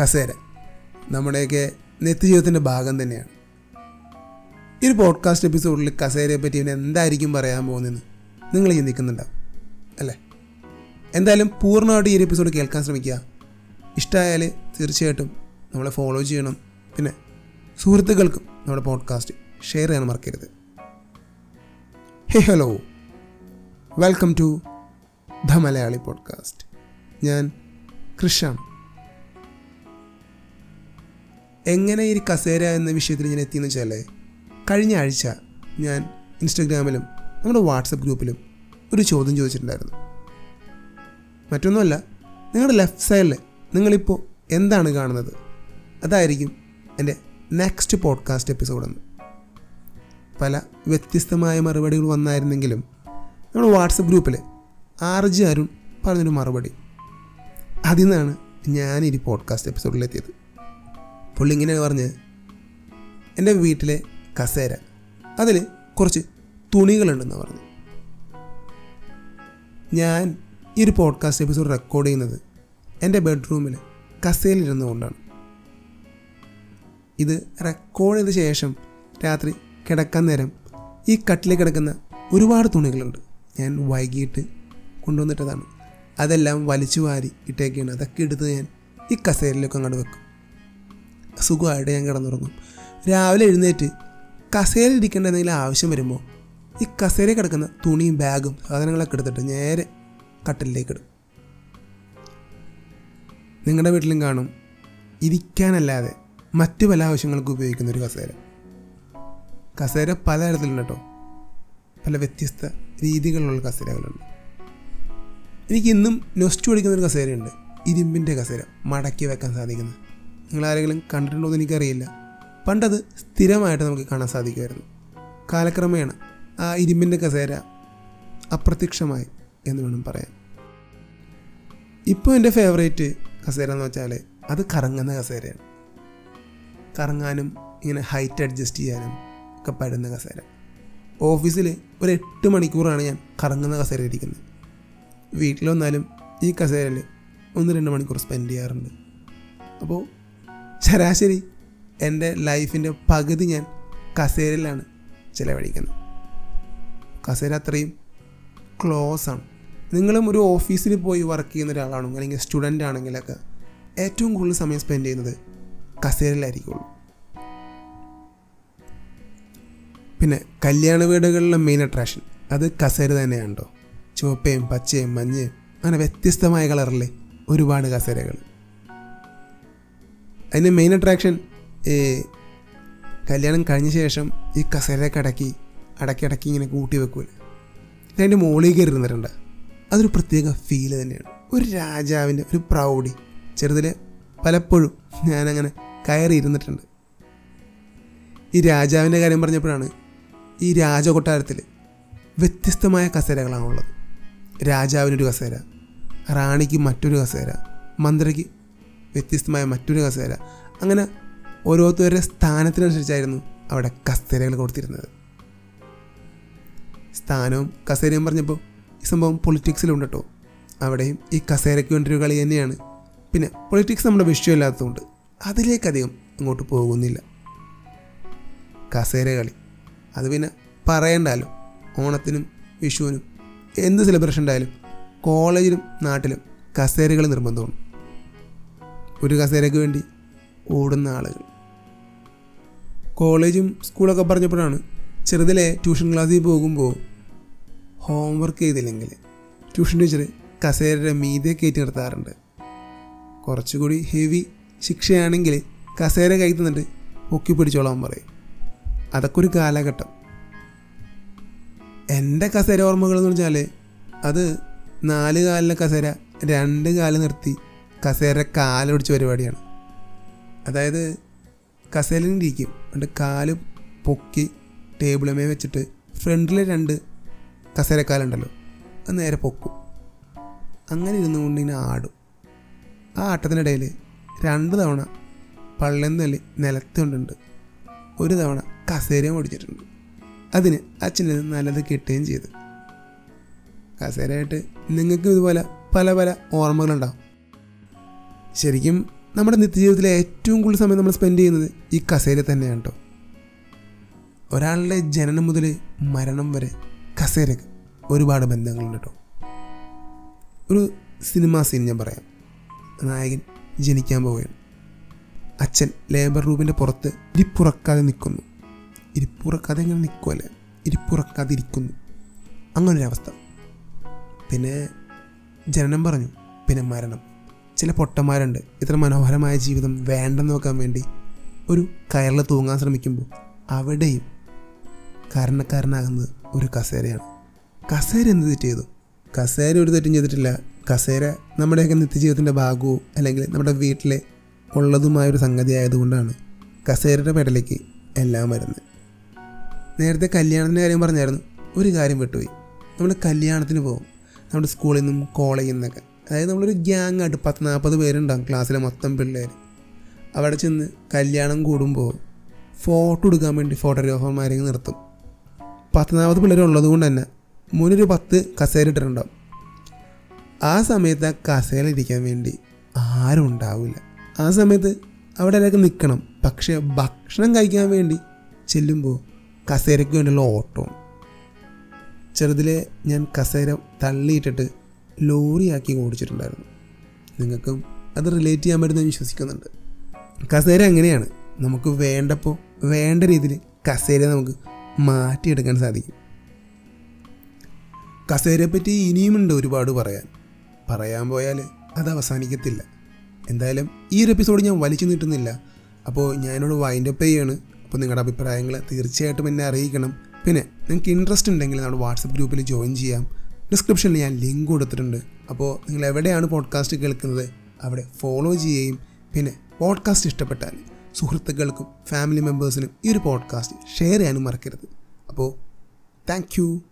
കസേര. നമ്മുടെയൊക്കെ നിത്യജീവിതത്തിന്റെ ഭാഗം തന്നെയാണ്. ഈ ഒരു പോഡ്കാസ്റ്റ് എപ്പിസോഡിൽ കസേരയെ പറ്റി ഇവൻ എന്തായിരിക്കും പറയാൻ പോകുന്നതെന്ന് നിങ്ങൾ ചിന്തിക്കുന്നുണ്ടാവും അല്ലേ? എന്തായാലും പൂർണമായിട്ട് ഈ ഒരു എപ്പിസോഡ് കേൾക്കാൻ ശ്രമിക്കുക. ഇഷ്ടമായാൽ തീർച്ചയായിട്ടും നമ്മളെ ഫോളോ ചെയ്യണം. പിന്നെ സുഹൃത്തുക്കൾക്കും നമ്മുടെ പോഡ്കാസ്റ്റ് ഷെയർ ചെയ്യാൻ മറക്കരുത്. Hey hello. Welcome to the Malayali podcast ഞാൻ കൃഷാണ് എങ്ങനെ ഈ കസേര എന്ന വിഷയത്തിൽ ഞാൻ എത്തിയെന്ന് വെച്ചാൽ കഴിഞ്ഞ ആഴ്ച ഞാൻ ഇൻസ്റ്റഗ്രാമിലും നമ്മുടെ വാട്സപ്പ് ഗ്രൂപ്പിലും ഒരു ചോദ്യം ചോദിച്ചിട്ടുണ്ടായിരുന്നു. മറ്റൊന്നുമല്ല നിങ്ങളുടെ ലെഫ്റ്റ് സൈഡിൽ നിങ്ങളിപ്പോൾ എന്താണ് കാണുന്നത്? അതായിരിക്കും എന്റെ നെക്സ്റ്റ് പോഡ്കാസ്റ്റ് എപ്പിസോഡെന്ന് പല വ്യത്യസ്തമായ മറുപടികൾ വന്നായിരുന്നെങ്കിലും നമ്മുടെ വാട്സപ്പ് ഗ്രൂപ്പിൽ ആർ ജി അരുൺ പറഞ്ഞൊരു മറുപടി. അതിൽ നിന്നാണ് ഞാനീ പോഡ്കാസ്റ്റ് എപ്പിസോഡിലെത്തിയത്. പുള്ളി ഇങ്ങനെ പറഞ്ഞ് എന്റെ വീട്ടിലെ കസേര അതിൽ കുറച്ച് തുണികളുണ്ടെന്ന് പറഞ്ഞു. ഞാൻ ഈ ഒരു പോഡ്കാസ്റ്റ് എപ്പിസോഡ് റെക്കോർഡ് ചെയ്യുന്നത് എന്റെ ബെഡ്റൂമിൽ കസേലിരുന്നു കൊണ്ടാണ്. ഇത് റെക്കോർഡ് ചെയ്ത ശേഷം രാത്രി കിടക്കാൻ നേരം ഈ കട്ടിൽ കിടക്കുന്ന ഒരുപാട് തുണികളുണ്ട്. ഞാൻ വൈകിട്ട് കൊണ്ടുവന്നിട്ടതാണ്. അതെല്ലാം വലിച്ചു വാരി ഇട്ടേക്കാണ്. അതൊക്കെ എടുത്ത് ഞാൻ ഈ കസേരയിലൊക്കെ അങ്ങോട്ട് വെക്കും. സുഖമായിട്ട് ഞാൻ കിടന്നുറങ്ങും. രാവിലെ എഴുന്നേറ്റ് കസേരയിൽ ഇരിക്കേണ്ട എന്തെങ്കിലും ആവശ്യം വരുമ്പോൾ ഈ കസേരയിൽ കിടക്കുന്ന തുണിയും ബാഗും സാധനങ്ങളൊക്കെ എടുത്തിട്ട് നേരെ കട്ടിലേക്ക് ഇടും. നിങ്ങളുടെ വീട്ടിലും കാണും ഇരിക്കാനല്ലാതെ മറ്റു പല ആവശ്യങ്ങൾക്കും ഉപയോഗിക്കുന്ന ഒരു കസേര. കസേര പലതരത്തിലുണ്ട് കേട്ടോ. പല വ്യത്യസ്ത രീതികളിലുള്ള കസേരകളുണ്ട്. എനിക്ക് ഇന്നും നൊസ്റ്റ് പഠിക്കുന്ന ഒരു കസേരയുണ്ട്. ഇരുമ്പിന്റെ കസേര മടക്കി വെക്കാൻ സാധിക്കുന്നത്. നിങ്ങൾ ആരെങ്കിലും കണ്ടിട്ടുണ്ടോ എന്ന് എനിക്കറിയില്ല. പണ്ടത് സ്ഥിരമായിട്ട് നമുക്ക് കാണാൻ സാധിക്കുമായിരുന്നു. കാലക്രമേണ ആ ഇരുമ്പിന്റെ കസേര അപ്രത്യക്ഷമായി എന്ന് വേണം പറയാൻ. ഇപ്പോൾ എന്റെ ഫേവറേറ്റ് കസേര എന്ന് വെച്ചാൽ അത് കറങ്ങുന്ന കസേരയാണ്. കറങ്ങാനും ഇങ്ങനെ ഹൈറ്റ് അഡ്ജസ്റ്റ് ചെയ്യാനും ഒക്കെ പറ്റുന്ന കസേര. ഓഫീസിൽ ഒരു എട്ട് മണിക്കൂറാണ് ഞാൻ കറങ്ങുന്ന കസേര ഇരിക്കുന്നത്. വീട്ടിൽ വന്നാലും ഈ കസേരയിൽ ഒന്ന് രണ്ട് മണിക്കൂർ സ്പെൻഡ് ചെയ്യാറുണ്ട്. അപ്പോൾ ശരാശരി എന്റെ ലൈഫിന്റെ പകുതി ഞാൻ കസേരയിലാണ് ചിലവഴിക്കുന്നത്. കസേര അത്രയും ക്ലോസ് ആണ്. നിങ്ങളും ഒരു ഓഫീസിൽ പോയി വർക്ക് ചെയ്യുന്ന ഒരാളാണോ? അല്ലെങ്കിൽ സ്റ്റുഡന്റ് ആണെങ്കിലൊക്കെ ഏറ്റവും കൂടുതൽ സമയം സ്പെൻഡ് ചെയ്യുന്നത് കസേരയിലായിരിക്കുള്ളൂ. പിന്നെ കല്യാണ വീടുകളിലെ മെയിൻ അട്രാക്ഷൻ അത് കസേര തന്നെയാണ് കേട്ടോ ചുവപ്പയും പച്ചയും മഞ്ഞയും അങ്ങനെ വ്യത്യസ്തമായ കളറിലെ ഒരുപാട് കസേരകൾ. അതിന്റെ മെയിൻ അട്രാക്ഷൻ കല്യാണം കഴിഞ്ഞ ശേഷം ഈ കസേരയൊക്കെ അടക്കി അടക്കി അടക്കി ഇങ്ങനെ കൂട്ടി വെക്കൂല. അതിന്റെ മുകളിൽ കയറി ഇരുന്നിട്ടുണ്ട്. അതൊരു പ്രത്യേക ഫീൽ തന്നെയാണ്. ഒരു രാജാവിന്റെ ഒരു പ്രൗഢി. ചെറുതിൽ പലപ്പോഴും ഞാനങ്ങനെ കയറി ഇരുന്നിട്ടുണ്ട്. ഈ രാജാവിന്റെ കാര്യം പറഞ്ഞപ്പോഴാണ് ഈ രാജകൊട്ടാരത്തിൽ വ്യത്യസ്തമായ കസേരകളാണുള്ളത്. രാജാവിനൊരു കസേര റാണിക്ക് മറ്റൊരു കസേര മന്ത്രിക്ക് വ്യത്യസ്തമായ മറ്റൊരു കസേര. അങ്ങനെ ഓരോരുത്തരുടെ സ്ഥാനത്തിനനുസരിച്ചായിരുന്നു അവിടെ കസേരകൾ കൊടുത്തിരുന്നത്. സ്ഥാനവും കസേരയും പറഞ്ഞപ്പോൾ ഈ സംഭവം പൊളിറ്റിക്സിലുണ്ട് കേട്ടോ അവിടെയും ഈ കസേരയ്ക്ക് വേണ്ടിയൊരു കളി തന്നെയാണ്. പിന്നെ പൊളിറ്റിക്സ് നമ്മുടെ വിഷയമില്ലാത്തതുകൊണ്ട് അതിലേക്കധികം അങ്ങോട്ട് പോകുന്നില്ല. കസേര കളി. അത് പിന്നെ പറയണ്ടല്ലോ ഓണത്തിനും വിഷുവിനും എന്ത് സെലിബ്രേഷൻ ഉണ്ടായാലും കോളേജിലും നാട്ടിലും കസേരകൾ നിർബന്ധമാണ്. ഒരു കസേരയ്ക്ക് വേണ്ടി ഓടുന്ന ആളുകൾ. കോളേജും സ്കൂളൊക്കെ പറഞ്ഞപ്പോഴാണ് ചെറുതിലെ ട്യൂഷൻ ക്ലാസ്സിൽ പോകുമ്പോൾ ഹോംവർക്ക് ചെയ്തില്ലെങ്കിൽ ട്യൂഷൻ ടീച്ചർ കസേരയുടെ മീതെ കയറ്റി നിർത്താറുണ്ട്. കുറച്ചുകൂടി ഹെവി ശിക്ഷയാണെങ്കിൽ കസേര കൈ തന്നിട്ട് പൊക്കി പിടിച്ചോളാൻ പറയും. അതൊക്കെ ഒരു കാലഘട്ടം. എന്റെ കസേര ഓർമ്മകൾ എന്ന് വെച്ചാൽ അത് നാല് കാലിലെ കസേര രണ്ട് കാൽ നിർത്തി കസേര കാലൊടിച്ച പരിപാടിയാണ്. അതായത് കസേരയിലിരിക്കും. എന്നിട്ട് കാൽ പൊക്കി ടേബിളുമേ വെച്ചിട്ട് ഫ്രണ്ടിൽ രണ്ട് കസേരക്കാലുണ്ടല്ലോ. അത് നേരെ പൊക്കും. അങ്ങനെ ഇരുന്നു കൊണ്ട് ഇങ്ങനെ ആടും. ആ ആട്ടത്തിനിടയിൽ രണ്ട് തവണ പള്ളിന്ന് തല്ലി നിലത്തുകൊണ്ടുണ്ട്. ഒരു തവണ കസേരയും ഓടിച്ചിട്ടുണ്ട്. അതിന് അച്ഛന് നല്ലത് കിട്ടുകയും ചെയ്തു. കസേരയായിട്ട് നിങ്ങൾക്കും ഇതുപോലെ പല പല ഓർമ്മകളുണ്ടാവും. ശരിക്കും നമ്മുടെ നിത്യജീവിതത്തിലെ ഏറ്റവും കൂടുതൽ സമയം നമ്മൾ സ്പെൻഡ് ചെയ്യുന്നത് ഈ കസേര തന്നെയാണ് കേട്ടോ ഒരാളുടെ ജനനം മുതൽ മരണം വരെ കസേരക്ക് ഒരുപാട് ബന്ധങ്ങളുണ്ട് കേട്ടോ ഒരു സിനിമാ സീൻ ഞാൻ പറയാം. നായകൻ ജനിക്കാൻ പോവുകയാണ്. അച്ഛൻ ലേബർ റൂമിന്റെ പുറത്ത് ഇരിപ്പുറക്കാതെ നിൽക്കുന്നു. ഇരിപ്പുറക്കാതെ ഇങ്ങനെ നിൽക്കുമല്ലേ ഇരിപ്പുറക്കാതെ ഇരിക്കുന്നു. അങ്ങനൊരവസ്ഥ. പിന്നെ ജനനം പറഞ്ഞു. പിന്നെ മരണം. ചില പൊട്ടന്മാരുണ്ട്. ഇത്ര മനോഹരമായ ജീവിതം വേണ്ടെന്ന് നോക്കാൻ വേണ്ടി ഒരു കയറിൽ തൂങ്ങാൻ ശ്രമിക്കുമ്പോൾ അവിടെയും കാരണക്കാരനാകുന്നത് ഒരു കസേരയാണ്. കസേര എന്ത് തെറ്റ് ചെയ്തു? കസേര ഒരു തെറ്റും ചെയ്തിട്ടില്ല. കസേര നമ്മുടെയൊക്കെ നിത്യജീവിതത്തിന്റെ ഭാഗവും അല്ലെങ്കിൽ നമ്മുടെ വീട്ടിലെ ഉള്ളതുമായൊരു സംഗതി ആയതുകൊണ്ടാണ് കസേരയുടെ പെടലേക്ക് എല്ലാം വരുന്നത്. നേരത്തെ കല്യാണത്തിന്റെ കാര്യം പറഞ്ഞായിരുന്നു. ഒരു കാര്യം വിട്ടുപോയി. നമ്മൾ കല്യാണത്തിന് പോകും. നമ്മുടെ സ്കൂളിൽ നിന്നും കോളേജിൽ നിന്നൊക്കെ. അതായത് നമ്മളൊരു ഗ്യാങ് ആയിട്ട് പത്ത് നാൽപ്പത് പേരുണ്ടാകും ക്ലാസ്സിലെ മൊത്തം പിള്ളേർ അവിടെ ചെന്ന് കല്യാണം കൂടുമ്പോൾ ഫോട്ടോ എടുക്കാൻ വേണ്ടി ഫോട്ടോഗ്രാഫർമാരെ നിർത്തും. പത്ത് നാൽപ്പത് പിള്ളേർ ഉള്ളത് കൊണ്ട് തന്നെ മുന്നൊരു പത്ത് കസേര ഇട്ടിട്ടുണ്ടാവും. ആ സമയത്ത് ആ കസേര ഇരിക്കാൻ വേണ്ടി ആരും ഉണ്ടാവില്ല ആ സമയത്ത് അവിടെ എല്ലാവർക്കും നിൽക്കണം പക്ഷേ ഭക്ഷണം കഴിക്കാൻ വേണ്ടി ചെല്ലുമ്പോൾ കസേരയ്ക്ക് വേണ്ടിയുള്ള ഓട്ടോ. ചെറുതിലെ ഞാൻ കസേര തള്ളിയിട്ടിട്ട് ലോറിയാക്കി ഓടിച്ചിട്ടുണ്ടായിരുന്നു. നിങ്ങൾക്കും അത് റിലേറ്റ് ചെയ്യാൻ പറ്റുന്ന വിശ്വസിക്കുന്നുണ്ട്. കസേര എങ്ങനെയാണ്? നമുക്ക് വേണ്ടപ്പോൾ വേണ്ട രീതിയിൽ കസേര നമുക്ക് മാറ്റിയെടുക്കാൻ സാധിക്കും. കസേരയെ പറ്റി ഇനിയുമുണ്ട് ഒരുപാട് പറയാൻ. പറയാൻ പോയാൽ അത് അവസാനിക്കത്തില്ല. എന്തായാലും ഈ ഒരു എപ്പിസോഡ് ഞാൻ വലിച്ചു നീട്ടുന്നില്ല. അപ്പോൾ ഞാനോട് വൈൻഡപ്പ് ചെയ്യാണ്. അപ്പോൾ നിങ്ങളുടെ അഭിപ്രായങ്ങൾ തീർച്ചയായിട്ടും എന്നെ അറിയിക്കണം. പിന്നെ നിങ്ങൾക്ക് ഇൻട്രസ്റ്റ് ഉണ്ടെങ്കിൽ നമ്മുടെ വാട്സപ്പ് ഗ്രൂപ്പിൽ ജോയിൻ ചെയ്യാം. ഡിസ്ക്രിപ്ഷനിൽ ഞാൻ ലിങ്ക് കൊടുത്തിട്ടുണ്ട്. അപ്പോൾ നിങ്ങൾ എവിടെയാണ് പോഡ്കാസ്റ്റ് കേൾക്കുന്നത് അവിടെ ഫോളോ ചെയ്യുകയും പിന്നെ പോഡ്കാസ്റ്റ് ഇഷ്ടപ്പെട്ടാൽ സുഹൃത്തുക്കൾക്കും ഫാമിലി മെമ്പേഴ്സിനും ഈ ഒരു പോഡ്കാസ്റ്റ് ഷെയർ ചെയ്യാനും മറക്കരുത്. അപ്പോൾ താങ്ക്